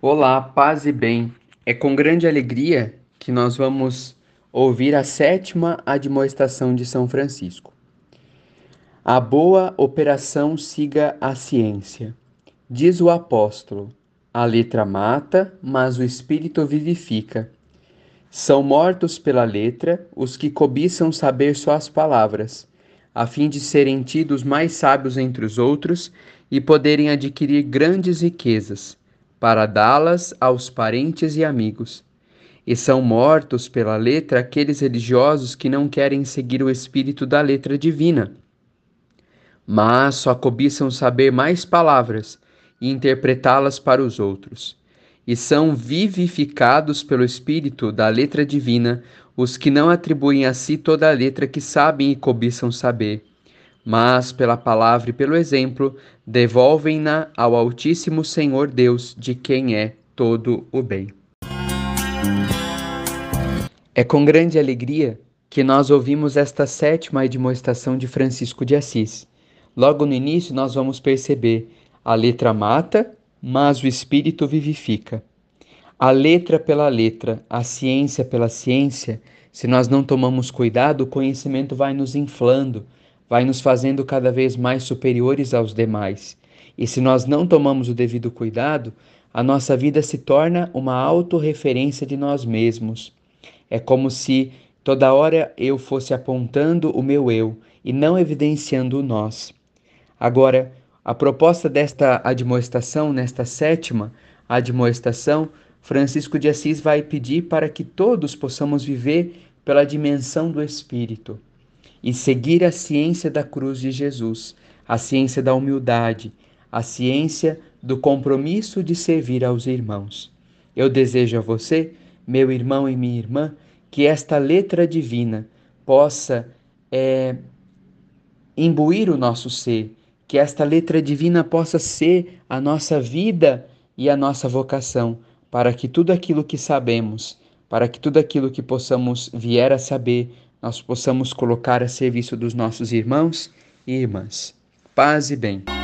Olá, paz e bem. É com grande alegria que nós vamos ouvir a sétima admoestação de São Francisco. A boa operação siga a ciência. Diz o apóstolo: a letra mata, mas o espírito vivifica. São mortos pela letra os que cobiçam saber só as palavras, a fim de serem tidos mais sábios entre os outros e poderem adquirir grandes riquezas para dá-las aos parentes e amigos. E são mortos pela letra aqueles religiosos que não querem seguir o espírito da letra divina, mas só cobiçam saber mais palavras e interpretá-las para os outros. E são vivificados pelo espírito da letra divina os que não atribuem a si toda a letra que sabem e cobiçam saber mas pela palavra e pelo exemplo, devolvem-na ao Altíssimo Senhor Deus, de quem é todo o bem. É com grande alegria que nós ouvimos esta sétima admoestação de Francisco de Assis. Logo no início, nós vamos perceber: a letra mata, mas o espírito vivifica. A letra pela letra, a ciência pela ciência, se nós não tomamos cuidado, o conhecimento vai nos inflando, vai nos fazendo cada vez mais superiores aos demais. E se nós não tomamos o devido cuidado, a nossa vida se torna uma autorreferência de nós mesmos. É como se toda hora eu fosse apontando o meu eu e não evidenciando o nós. Agora, a proposta desta admoestação, nesta sétima admoestação, Francisco de Assis vai pedir para que todos possamos viver pela dimensão do Espírito e seguir a ciência da cruz de Jesus, a ciência da humildade, a ciência do compromisso de servir aos irmãos. Eu desejo a você, meu irmão e minha irmã, que esta letra divina possa é, imbuir o nosso ser, que esta letra divina possa ser a nossa vida e a nossa vocação, para que tudo aquilo que sabemos, para que tudo aquilo que possamos vier a saber, nós possamos colocar a serviço dos nossos irmãos e irmãs. Paz e bem.